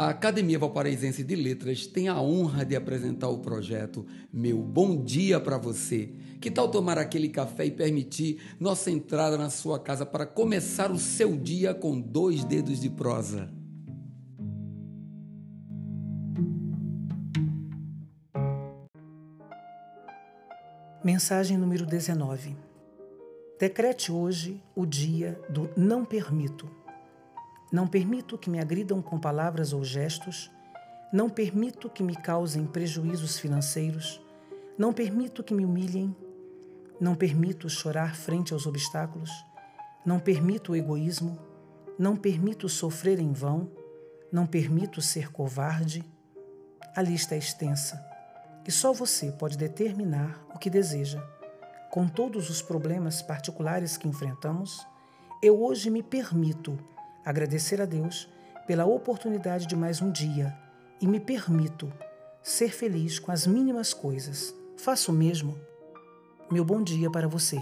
A Academia Valparaísense de Letras tem a honra de apresentar o projeto Meu Bom Dia para Você. Que tal tomar aquele café e permitir nossa entrada na sua casa para começar o seu dia com dois dedos de prosa? Mensagem número 19. Decrete hoje o dia do não permito. Não permito que me agridam com palavras ou gestos. Não permito que me causem prejuízos financeiros. Não permito que me humilhem. Não permito chorar frente aos obstáculos. Não permito o egoísmo. Não permito sofrer em vão. Não permito ser covarde. A lista é extensa e só você pode determinar o que deseja. Com todos os problemas particulares que enfrentamos, eu hoje me permito agradecer a Deus pela oportunidade de mais um dia e me permito ser feliz com as mínimas coisas. Faço o mesmo. Meu bom dia para você.